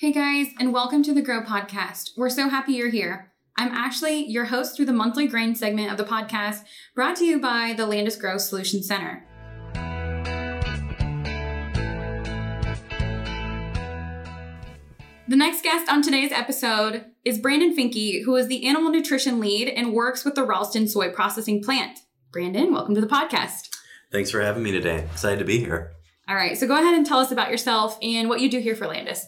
Hey guys, and welcome to the Grow Podcast. We're so happy you're here. I'm Ashley, your host through the monthly grain segment of the podcast, brought to you by the Landus Grow Solution Center. The next guest on today's episode is Brandon Finke, who is the animal nutrition lead and works with the Ralston soy processing plant. Brandon, welcome to the podcast. Thanks for having me today. Excited to be here. All right, so go ahead and tell us about yourself and what you do here for Landus.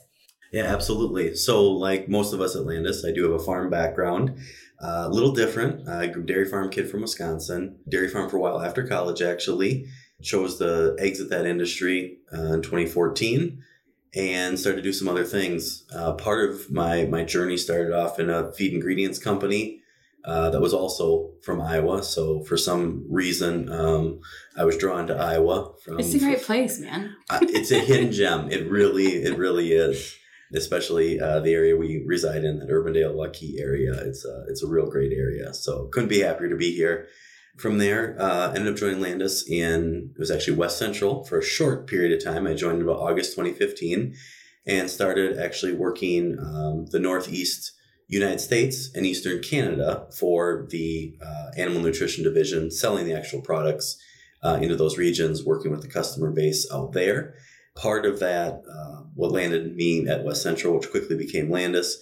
Yeah, absolutely. So, like most of us at Landus, I do have a farm background. Uh, a little different. I grew dairy farm kid from Wisconsin. Dairy farm for a while after college, actually. Chose to exit that industry uh, in 2014 and started to do some other things. Uh, part of my my journey started off in a feed ingredients company uh, that was also from Iowa. So for some reason, um, I was drawn to Iowa. From, it's a great place, man. it's a hidden gem. It really, it really is especially uh, the area we reside in, that Urbandale Waukee area. It's a, it's a real great area. So couldn't be happier to be here. From there, uh, ended up joining Landus in, it was actually West Central for a short period of time. I joined about August 2015 and started actually working um, the Northeast United States and Eastern Canada for the uh, animal nutrition division, selling the actual products uh, into those regions, working with the customer base out there part of that, uh, what landed me at West Central, which quickly became Landus,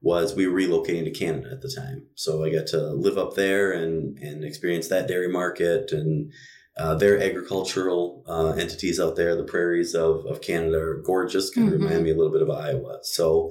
was we were relocating to Canada at the time. So I got to live up there and, and experience that dairy market and uh, their agricultural uh, entities out there. The prairies of, of Canada are gorgeous, kind of mm-hmm. remind me a little bit of Iowa. So,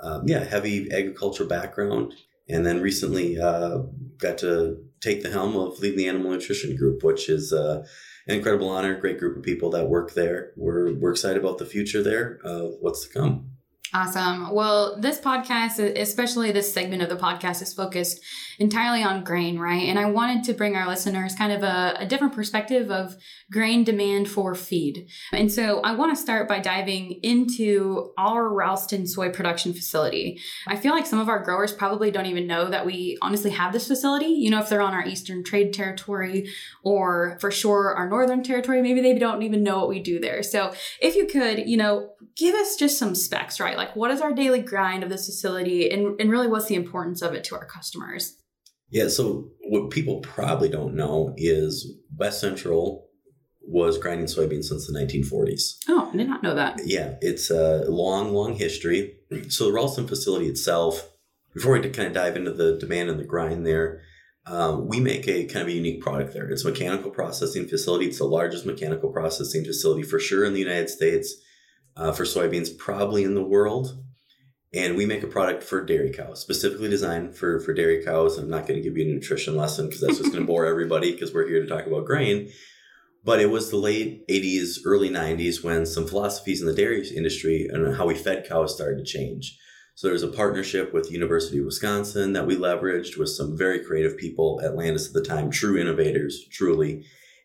um, yeah, heavy agriculture background. And then recently uh, got to take the helm of leading the animal nutrition group, which is uh, an incredible honor, great group of people that work there. We're, we're excited about the future there of what's to come. Awesome. Well, this podcast, especially this segment of the podcast, is focused entirely on grain, right? And I wanted to bring our listeners kind of a, a different perspective of grain demand for feed. And so I want to start by diving into our Ralston soy production facility. I feel like some of our growers probably don't even know that we honestly have this facility. You know, if they're on our Eastern trade territory or for sure our Northern territory, maybe they don't even know what we do there. So if you could, you know, give us just some specs, right? Like what is our daily grind of this facility and, and really what's the importance of it to our customers? Yeah, so what people probably don't know is West Central was grinding soybeans since the 1940s. Oh, I did not know that. Yeah, it's a long, long history. So the Ralston facility itself, before we kind of dive into the demand and the grind there, um, we make a kind of a unique product there. It's a mechanical processing facility. It's the largest mechanical processing facility for sure in the United States uh, for soybeans, probably in the world. And we make a product for dairy cows, specifically designed for, for dairy cows. I'm not going to give you a nutrition lesson because that's just going to bore everybody because we're here to talk about grain. But it was the late 80s, early 90s when some philosophies in the dairy industry and how we fed cows started to change. So there was a partnership with University of Wisconsin that we leveraged with some very creative people at Landus at the time, true innovators, truly.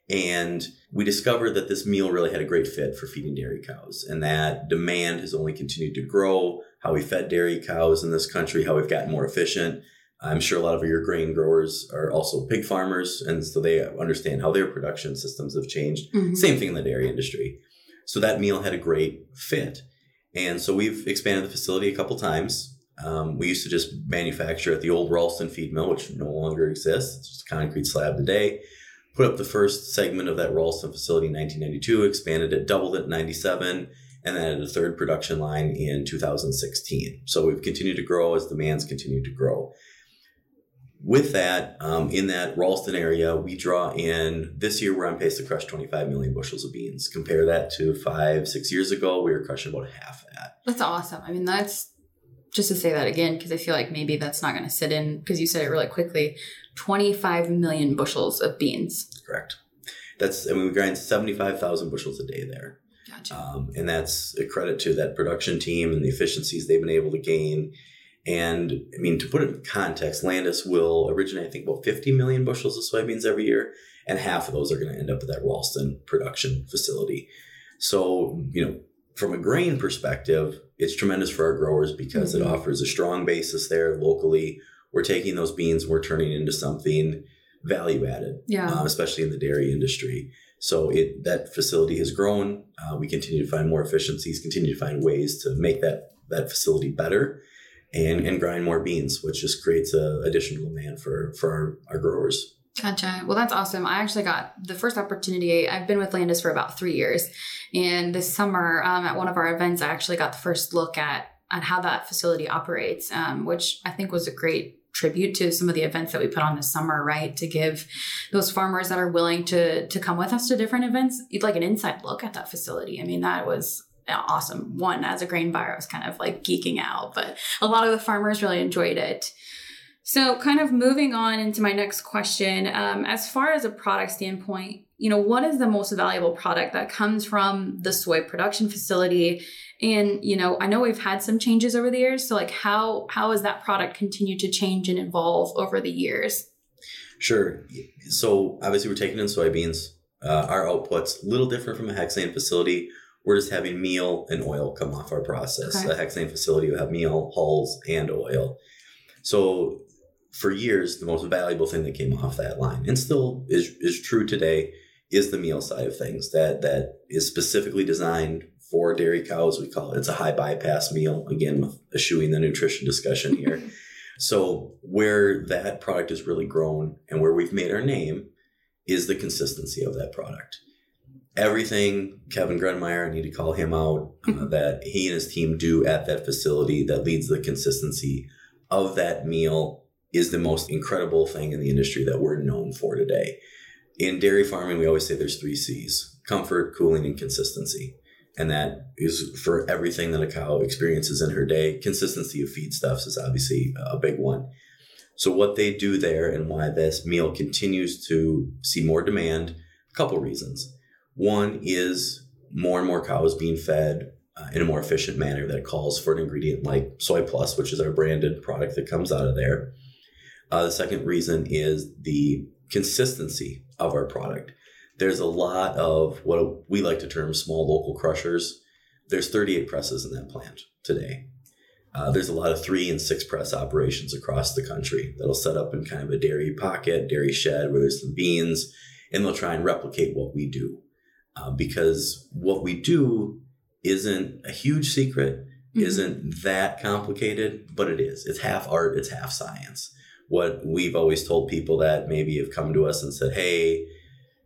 And we discovered that this meal really had a great fit for feeding dairy cows and that demand has only continued to grow. How we fed dairy cows in this country, how we've gotten more efficient. I'm sure a lot of your grain growers are also pig farmers, and so they understand how their production systems have changed. Mm-hmm. Same thing in the dairy industry. So that meal had a great fit. And so we've expanded the facility a couple times. Um, we used to just manufacture at the old Ralston feed mill, which no longer exists. It's just a concrete slab today put up the first segment of that Ralston facility in 1992, expanded it, doubled it in 97, and then added a third production line in 2016. So we've continued to grow as demands continue to grow. With that, um, in that Ralston area, we draw in this year we're on pace to crush 25 million bushels of beans. Compare that to five, six years ago, we were crushing about half that. That's awesome. I mean, that's just to say that again, because I feel like maybe that's not going to sit in, because you said it really quickly 25 million bushels of beans. Correct. That's, I mean, we grind 75,000 bushels a day there. Gotcha. Um, and that's a credit to that production team and the efficiencies they've been able to gain. And I mean, to put it in context, Landus will originate, I think, about 50 million bushels of soybeans every year, and half of those are going to end up at that Ralston production facility. So, you know, from a grain perspective, it's tremendous for our growers because mm-hmm. it offers a strong basis there locally we're taking those beans, we're turning into something value added, yeah. Uh, especially in the dairy industry. So it that facility has grown. Uh, we continue to find more efficiencies, continue to find ways to make that that facility better and, and grind more beans, which just creates a additional demand for, for our, our growers. Gotcha. Well, that's awesome. I actually got the first opportunity. I've been with Landus for about three years, and this summer um, at one of our events, I actually got the first look at at how that facility operates, um, which I think was a great tribute to some of the events that we put on this summer, right? To give those farmers that are willing to to come with us to different events, like an inside look at that facility. I mean, that was awesome. One, as a grain buyer, I was kind of like geeking out, but a lot of the farmers really enjoyed it. So, kind of moving on into my next question, um, as far as a product standpoint, you know, what is the most valuable product that comes from the soy production facility? And you know, I know we've had some changes over the years. So, like, how how has that product continued to change and evolve over the years? Sure. So, obviously, we're taking in soybeans. Uh, our output's a little different from a hexane facility. We're just having meal and oil come off our process. Okay. A hexane facility will have meal, hulls, and oil. So for years, the most valuable thing that came off that line, and still is, is true today, is the meal side of things that that is specifically designed for dairy cows. We call it it's a high bypass meal. Again, eschewing the nutrition discussion here. so where that product is really grown and where we've made our name is the consistency of that product. Everything Kevin Grunmeyer, I need to call him out, uh, that he and his team do at that facility that leads the consistency of that meal is the most incredible thing in the industry that we're known for today. In dairy farming, we always say there's three C's comfort, cooling, and consistency. And that is for everything that a cow experiences in her day. Consistency of feedstuffs is obviously a big one. So, what they do there and why this meal continues to see more demand, a couple reasons. One is more and more cows being fed uh, in a more efficient manner that calls for an ingredient like SoyPlus, which is our branded product that comes out of there. Uh, the second reason is the consistency of our product. There's a lot of what we like to term small local crushers. There's 38 presses in that plant today. Uh, there's a lot of three and six press operations across the country that'll set up in kind of a dairy pocket, dairy shed where there's some beans, and they'll try and replicate what we do. Uh, because what we do isn't a huge secret, mm-hmm. isn't that complicated, but it is. It's half art, it's half science what we've always told people that maybe have come to us and said, Hey,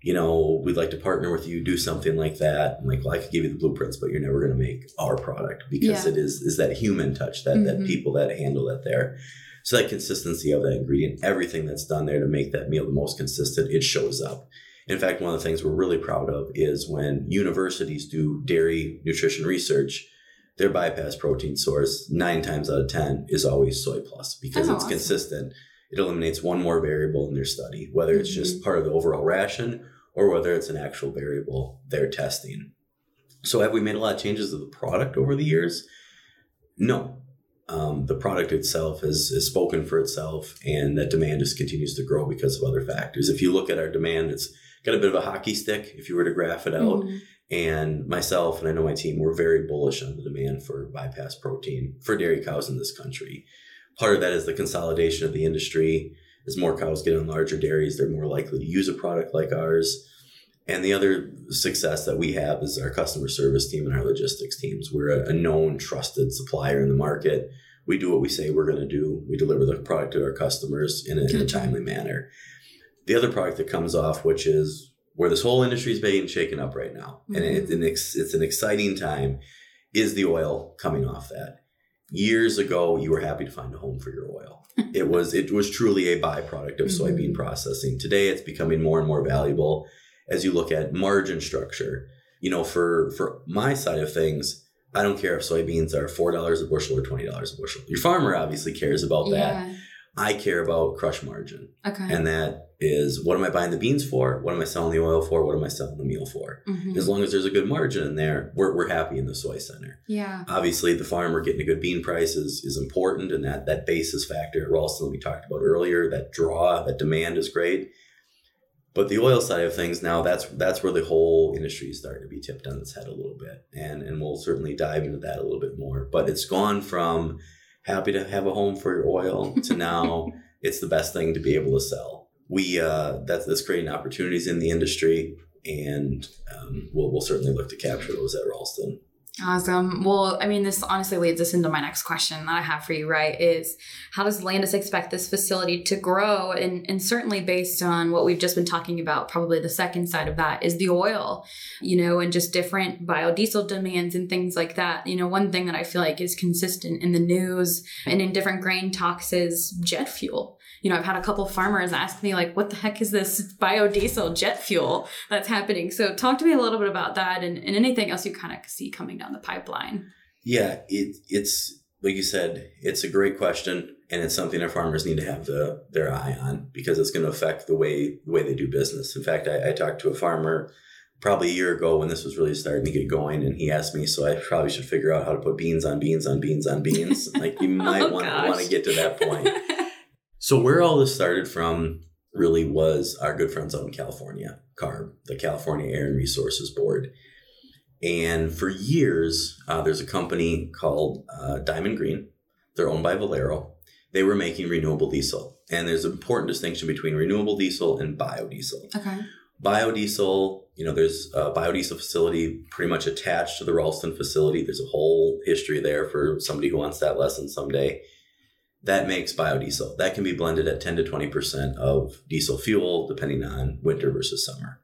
you know, we'd like to partner with you, do something like that. I'm like, well, I could give you the blueprints, but you're never going to make our product because yeah. it is is that human touch, that mm-hmm. that people that handle that there. So that consistency of that ingredient, everything that's done there to make that meal the most consistent, it shows up. In fact, one of the things we're really proud of is when universities do dairy nutrition research, their bypass protein source, nine times out of 10, is always SoyPlus because oh, it's awesome. consistent it eliminates one more variable in their study, whether it's mm-hmm. just part of the overall ration or whether it's an actual variable they're testing. So, have we made a lot of changes to the product over the years? No. Um, the product itself has, has spoken for itself, and that demand just continues to grow because of other factors. If you look at our demand, it's got a bit of a hockey stick if you were to graph it out. Mm-hmm. And myself, and I know my team, we're very bullish on the demand for bypass protein for dairy cows in this country part of that is the consolidation of the industry. As more cows get on larger dairies, they're more likely to use a product like ours. And the other success that we have is our customer service team and our logistics teams. We're a, known, trusted supplier in the market. We do what we say we're going to do. We deliver the product to our customers in a, in a timely manner. The other product that comes off, which is where this whole industry is being shaken up right now, mm-hmm. and it, it's an exciting time, is the oil coming off that years ago you were happy to find a home for your oil. It was it was truly a byproduct of mm-hmm. soybean processing. Today it's becoming more and more valuable as you look at margin structure. You know for for my side of things i don't care if soybeans are four dollars a bushel or twenty dollars a bushel. Your farmer obviously cares about yeah. I care about crush margin. Okay. And that is what am I buying the beans for? What am I selling the oil for? What am I selling the meal for? Mm-hmm. As long as there's a good margin in there, we're, we're happy in the soy center. Yeah. Obviously, the farmer getting a good bean price is, is important, and that that basis factor Ralston we talked about earlier, that draw, that demand is great. But the oil side of things now, that's that's where the whole industry is starting to be tipped on its head a little bit, and and we'll certainly dive into that a little bit more. But it's gone from happy to have a home for your oil to now it's the best thing to be able to sell. We uh, that's that's creating opportunities in the industry, and um, we'll we'll certainly look to capture those at Ralston. Awesome. Well, I mean, this honestly leads us into my next question that I have for you, right? Is how does Landus expect this facility to grow? And, and certainly based on what we've just been talking about, probably the second side of that is the oil, you know, and just different biodiesel demands and things like that. You know, one thing that I feel like is consistent in the news and in different grain talks is jet fuel you know, I've had a couple farmers ask me like, what the heck is this biodiesel jet fuel that's happening? So talk to me a little bit about that and, and anything else you kind of see coming down the pipeline. Yeah, it, it's like you said, it's a great question, and it's something our farmers need to have the, their eye on because it's going to affect the way the way they do business. In fact, I, I talked to a farmer probably a year ago when this was really starting to get going, and he asked me, so I probably should figure out how to put beans on beans on beans on beans. like you might oh, want to want to get to that point. So where all this started from really was our good friends out in California, CARB, the California Air and Resources Board. And for years, uh, there's a company called uh, Diamond Green. They're owned by Valero. They were making renewable diesel. And there's an important distinction between renewable diesel and biodiesel. Okay. Biodiesel, you know, there's a biodiesel facility pretty much attached to the Ralston facility. There's a whole history there for somebody who wants that lesson someday that makes biodiesel. That can be blended at 10 to 20% of diesel fuel, depending on winter versus summer.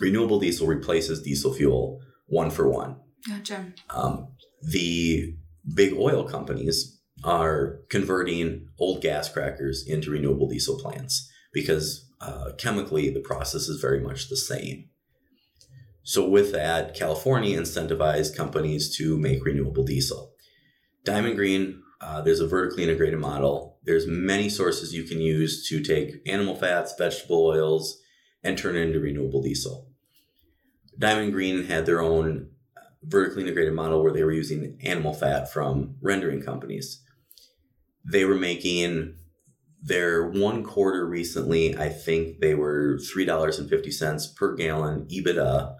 Renewable diesel replaces diesel fuel one for one. Gotcha. Um, the big oil companies are converting old gas crackers into renewable diesel plants because uh, chemically the process is very much the same. So, with that, California incentivized companies to make renewable diesel. Diamond Green uh, there's a vertically integrated model. There's many sources you can use to take animal fats, vegetable oils, and turn it into renewable diesel. Diamond Green had their own vertically integrated model where they were using animal fat from rendering companies. They were making their one quarter recently, I think they were $3.50 per gallon EBITDA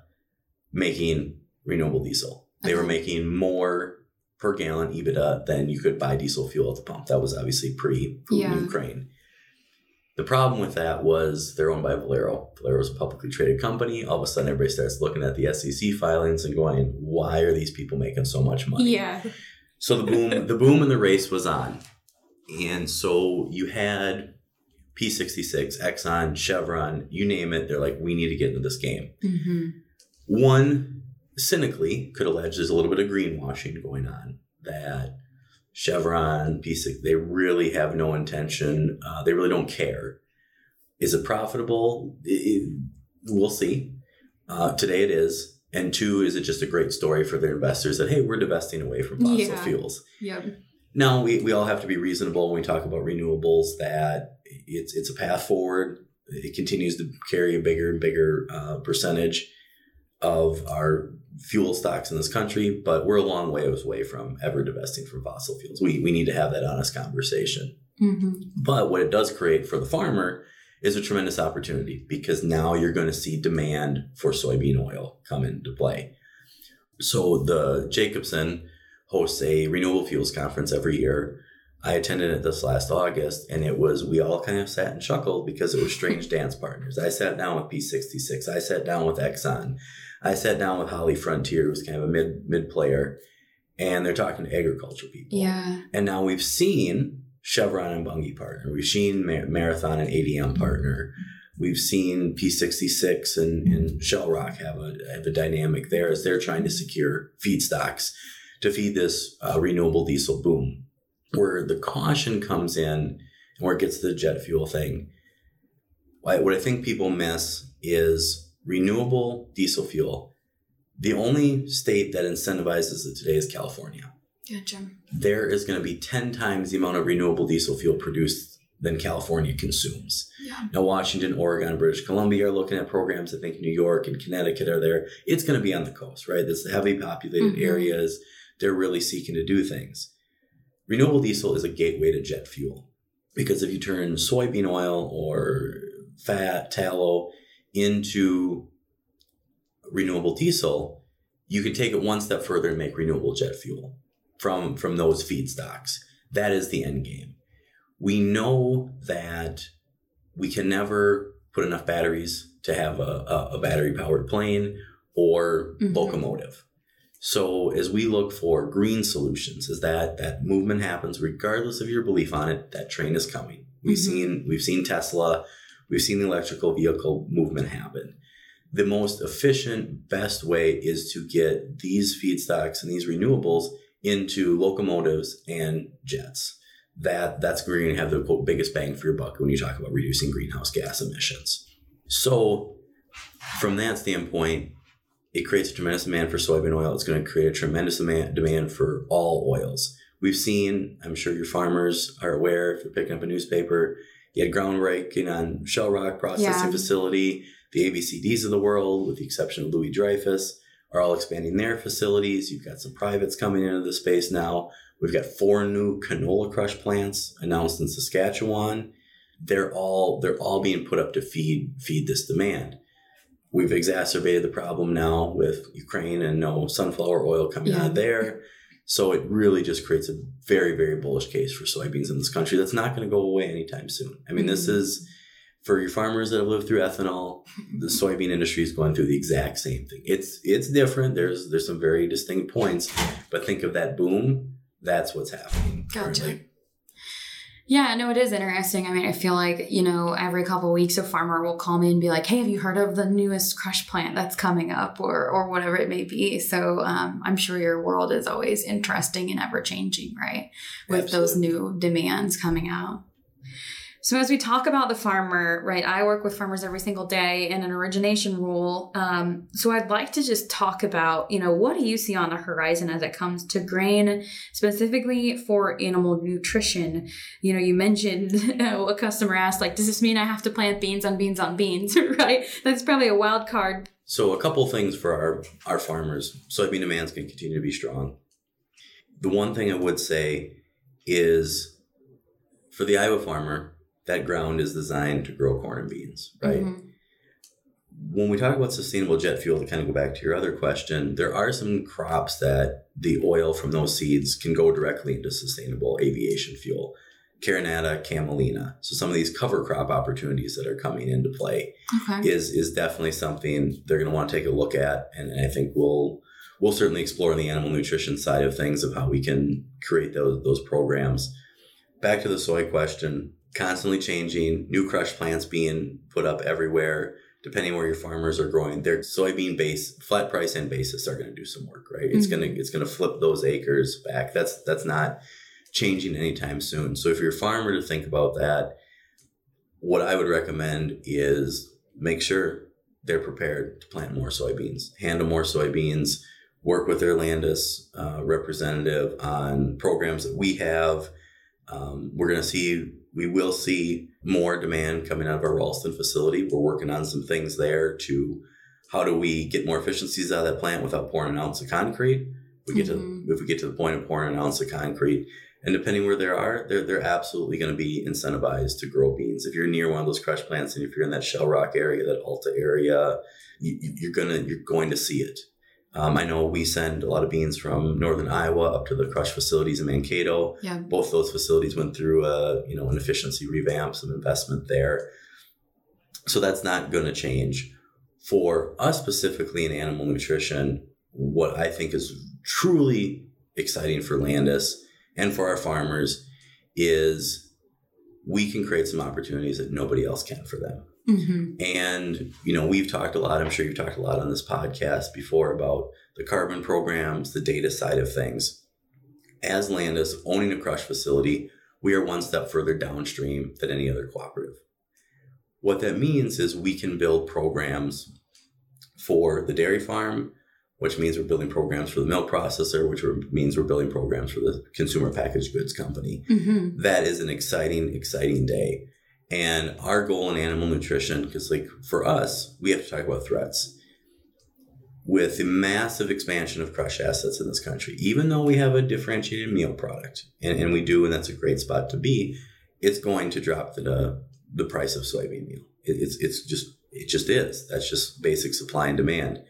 making renewable diesel. They were making more per gallon EBITDA than you could buy diesel fuel at the pump. That was obviously pre yeah. Ukraine. The problem with that was they're owned by Valero. Valero is a publicly traded company. All of a sudden, everybody starts looking at the SEC filings and going, "Why are these people making so much money?" Yeah. So the boom, the boom, and the race was on, and so you had P66, Exxon, Chevron, you name it. They're like, "We need to get into this game." Mm-hmm. One cynically could allege there's a little bit of greenwashing going on that Chevron, PSIC, they really have no intention. Uh, they really don't care. Is it profitable? It, it, we'll see. Uh, today it is. And two, is it just a great story for their investors that, hey, we're divesting away from fossil yeah. fuels? Yep. Now, we, we all have to be reasonable when we talk about renewables, that it's, it's a path forward. It continues to carry a bigger and bigger uh, percentage of our fuel stocks in this country, but we're a long way away from ever divesting from fossil fuels. We, we need to have that honest conversation. Mm-hmm. But what it does create for the farmer is a tremendous opportunity because now you're going to see demand for soybean oil come into play. So the Jacobsen hosts a renewable fuels conference every year. I attended it this last August, and it was we all kind of sat and chuckled because it was strange dance partners. I sat down with P66, I sat down with Exxon, I sat down with Holly Frontier, who's kind of a mid mid player, and they're talking to agriculture people. Yeah. And now we've seen Chevron and Bunge partner. We've seen Marathon and ADM partner. We've seen P66 and, and Shell Rock have a have a dynamic there as they're trying to secure feedstocks to feed this uh, renewable diesel boom. Where the caution comes in and where it gets to the jet fuel thing, what I think people miss is renewable diesel fuel. The only state that incentivizes it today is California. Gotcha. There is going to be 10 times the amount of renewable diesel fuel produced than California consumes. Yeah. Now, Washington, Oregon, British Columbia are looking at programs. I think New York and Connecticut are there. It's going to be on the coast, right? This heavy populated mm-hmm. areas. They're really seeking to do things. Renewable diesel is a gateway to jet fuel because if you turn soybean oil or fat, tallow into renewable diesel, you can take it one step further and make renewable jet fuel from, from those feedstocks. That is the end game. We know that we can never put enough batteries to have a, a, a battery powered plane or mm-hmm. locomotive. So as we look for green solutions, is that that movement happens regardless of your belief on it, that train is coming. We've Mhm. seen we've seen Tesla, we've seen the electrical vehicle movement happen. The most efficient, best way is to get these feedstocks and these renewables into locomotives and jets. That that's where you're gonna have the quote, biggest bang for your buck when you talk about reducing greenhouse gas emissions. So from that standpoint, it creates a tremendous demand for soybean oil. It's going to create a tremendous demand, demand for all oils. We've seen, I'm sure your farmers are aware if you're picking up a newspaper, you had groundbreaking on Shell Rock Processing Yeah. Facility, the ABCDs of the world, with the exception of Louis Dreyfus, are all expanding their facilities. You've got some privates coming into the space now. We've got four new canola crush plants announced in Saskatchewan. They're all they're all being put up to feed feed this demand. We've exacerbated the problem now with Ukraine and no sunflower oil coming out of there. So it really just creates a very, very bullish case for soybeans in this country that's not going to go away anytime soon. I mean, this Mhm. is for your farmers that have lived through ethanol, the soybean industry is going through the exact same thing. It's it's different. There's there's some very distinct points, but think of that boom. That's what's happening. Gotcha. currently. Yeah, no, it is interesting. I mean, I feel like, you know, every couple of weeks a farmer will call me and be like, hey, have you heard of the newest crush plant that's coming up or, or whatever it may be? So um, I'm sure your world is always interesting and ever changing, right? With those new demands coming out. So as we talk about the farmer, right, I work with farmers every single day in an origination role. Um, so I'd like to just talk about, you know, what do you see on the horizon as it comes to grain, specifically for animal nutrition? You know, you mentioned a customer asked, like, does this mean I have to plant beans on beans on beans, right? That's probably a wild card. So a couple things for our our farmers. Soybean demands can continue to be strong. The one thing I would say is for the Iowa farmer, that ground is designed to grow corn and beans, right? Mhm. When we talk about sustainable jet fuel, to kind of go back to your other question, there are some crops that the oil from those seeds can go directly into sustainable aviation fuel. Carinata, camelina. So some of these cover crop opportunities that are coming into play Okay. is is definitely something they're going to want to take a look at, and I think we'll we'll certainly explore the animal nutrition side of things of how we can create those those programs. Back to the soy question, constantly changing, new crush plants being put up everywhere. Depending where your farmers are growing, their soybean base, flat price and basis are going to do some work, right? It's Mhm. gonna it's gonna flip those acres back. That's that's not changing anytime soon. So if you're a farmer to think about that, what I would recommend is make sure they're prepared to plant more soybeans, handle more soybeans, work with their Landus uh, representative on programs that we have. Um, we're going to see, we will see more demand coming out of our Ralston facility. We're working on some things there to how do we get more efficiencies out of that plant without pouring an ounce of concrete. We get Mhm. to if we get to the point of pouring an ounce of concrete, and depending where they are, they're they're absolutely going to be incentivized to grow beans. If you're near one of those crush plants, and if you're in that Shell Rock area, that Alta area, you, you're gonna you're going to see it. Um, I know we send a lot of beans from northern Iowa up to the crush facilities in Mankato. Yeah. Both those facilities went through a you know an efficiency revamp, some investment there. So that's not going to change. For us specifically in animal nutrition, what I think is truly exciting for Landus and for our farmers is we can create some opportunities that nobody else can for them. Hmm And, you know, we've talked a lot, I'm sure you've talked a lot on this podcast before about the carbon programs, the data side of things. As Landus owning a crush facility, we are one step further downstream than any other cooperative. What that means is we can build programs for the dairy farm, which means we're building programs for the milk processor, which means we're building programs for the consumer packaged goods company hmm that is an exciting, exciting day. And our goal in animal nutrition, because like for us, we have to talk about threats. With the massive expansion of crush assets in this country, even though we have a differentiated meal product, and, and we do, and that's a great spot to be, it's going to drop the the price of soybean meal. It, it's it's just it just is. That's just basic supply and demand.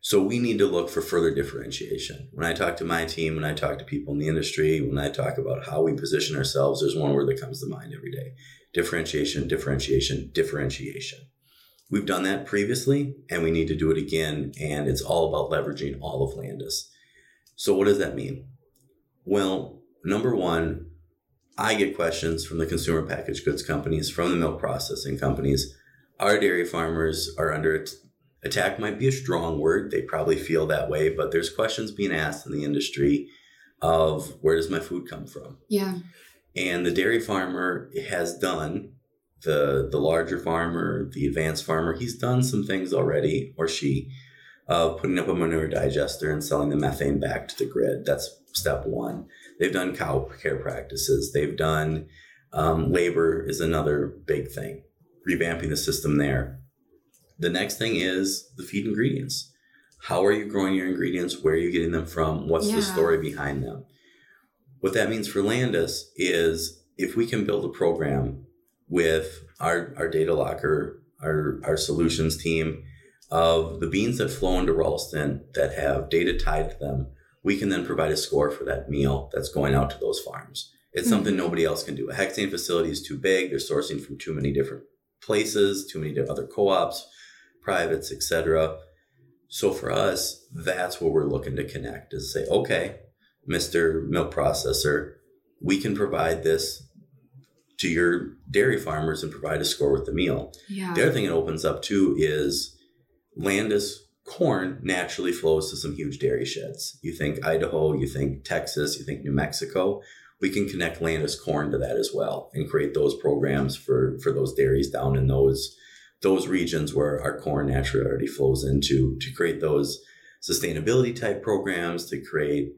So we need to look for further differentiation. When I talk to my team, when I talk to people in the industry, when I talk about how we position ourselves, there's one word that comes to mind every day. Differentiation, differentiation, differentiation. We've done that previously and we need to do it again. And it's all about leveraging all of Landus. So, what does that mean? Well, number one, I get questions from the consumer packaged goods companies, from the milk processing companies. Our dairy farmers are under attack, might be a strong word. They probably feel that way, but there's questions being asked in the industry of where does my food come from? Yeah. And the dairy farmer has done the the larger farmer, the advanced farmer, he's done some things already, or she, of putting up a manure digester and selling the methane back to the grid. That's step one. They've done cow care practices. They've done um, labor is another big thing, revamping the system there. The next thing is the feed ingredients. How are you growing your ingredients? Where are you getting them from? What's Yeah. the story behind them? What that means for Landus is if we can build a program with our, our data locker, our, our solutions team of the beans that flow into Ralston that have data tied to them, we can then provide a score for that meal that's going out to those farms. It's something Mhm. nobody else can do. A hexane facility is too big. They're sourcing from too many different places, too many other co-ops, privates, etc. So for us, that's where we're looking to connect is say, okay, Mr. Milk Processor, we can provide this to your dairy farmers and provide a score with the meal. Yeah. The other thing it opens up too is Landus corn naturally flows to some huge dairy sheds. You think Idaho, you think Texas, you think New Mexico. We can connect Landus corn to that as well and create those programs for for those dairies down in those those regions where our corn naturally already flows into to create those sustainability type programs to create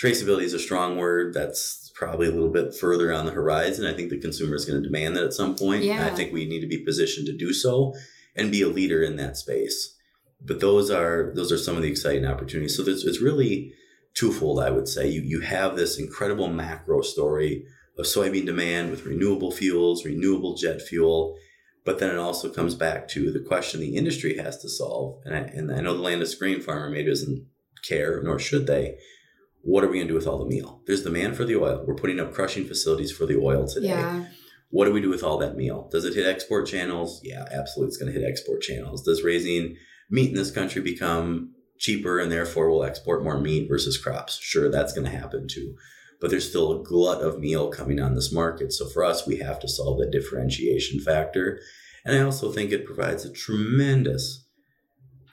traceability is a strong word that's probably a little bit further on the horizon. I think the consumer is going to demand that at some point. And i think we need to be positioned to do so and be a leader in that space. But those are those are some of the exciting opportunities. So it's really twofold i would say. You you have this incredible macro story of soybean demand with renewable fuels renewable jet fuel but then it also comes back to the question the industry has to solve. And i, and I know the landus grain farmer maybe doesn't care nor should they what are we going to do with all the meal there's demand for the oil we're putting up crushing facilities for the oil today Yeah. what do we do with all that meal? Does it hit export channels? Yeah, absolutely. It's going to hit export channels. Does raising meat in this country become cheaper and therefore we'll export more meat versus crops? Sure, that's going to happen too. But there's still a glut of meal coming on this market. So for us, we have to solve that differentiation factor. And I also think it provides a tremendous,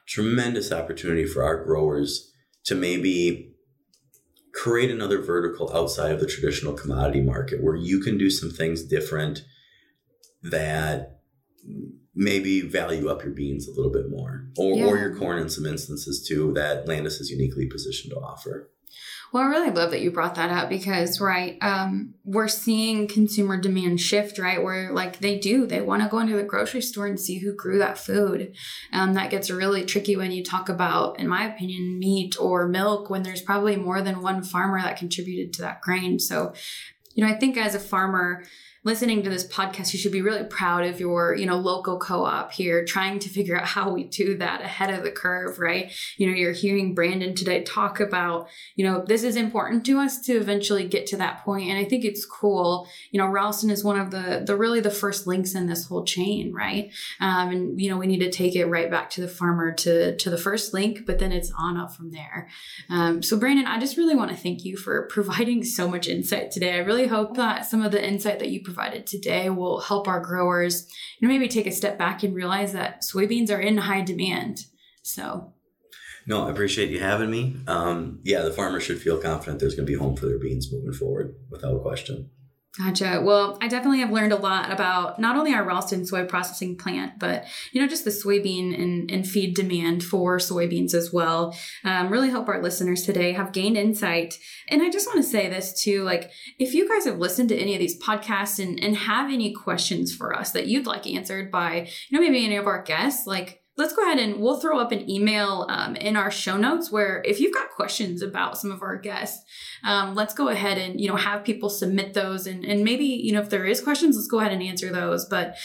tremendous opportunity for our growers to maybe create another vertical outside of the traditional commodity market where you can do some things different that maybe value up your beans a little bit more or, or your corn in some instances too that landus is uniquely positioned to offer Well, I really love that you brought that up because, right, um, we're seeing consumer demand shift, right? Where like they do, they want to go into the grocery store and see who grew that food. Um, that gets really tricky when you talk about, in my opinion, meat or milk when there's probably more than one farmer that contributed to that grain. So, you know, I think as a farmer, listening to this podcast, you should be really proud of your, you know, local co-op here, trying to figure out how we do that ahead of the curve, right? You know, you're hearing Brandon today talk about, you know, this is important to us to eventually get to that point. And I think it's cool. You know, Ralston is one of the the really the first links in this whole chain, right? Um, and you know, we need to take it right back to the farmer to to the first link, but then it's on up from there. Um, so Brandon, I just really want to thank you for providing so much insight today. I really hope that some of the insight that you provided today will help our growers, know, maybe take a step back and realize that soybeans are in high demand. So. No i appreciate you having me. Um, yeah the farmers should feel confident there's going to be home for their beans moving forward without a question Gotcha. Well, I definitely have learned a lot about not only our Ralston soy processing plant, but you know just the soybean and, and feed demand for soybeans as well. Um, really hope our listeners today have gained insight. And I just want to say this too: like if you guys have listened to any of these podcasts and and have any questions for us that you'd like answered by you know maybe any of our guests, like let's go ahead and we'll throw up an email um, in our show notes where if you've got questions about some of our guests um, let's go ahead and you know have people submit those. And, and maybe you know if there is questions let's go ahead and answer those. But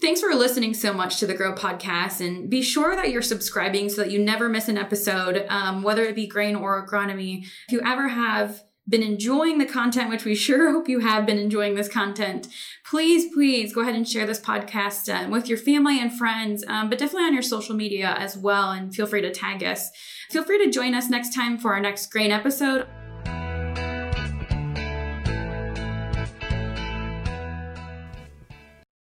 thanks for listening so much to the grow podcast. And be sure that you're subscribing so that you never miss an episode um, whether it be grain or agronomy. If you ever have been enjoying the content, which we sure hope you have been enjoying this content, please, please go ahead and share this podcast uh, with your family and friends, um, but definitely on your social media as well. And feel free to tag us. Feel free to join us next time for our next grain episode.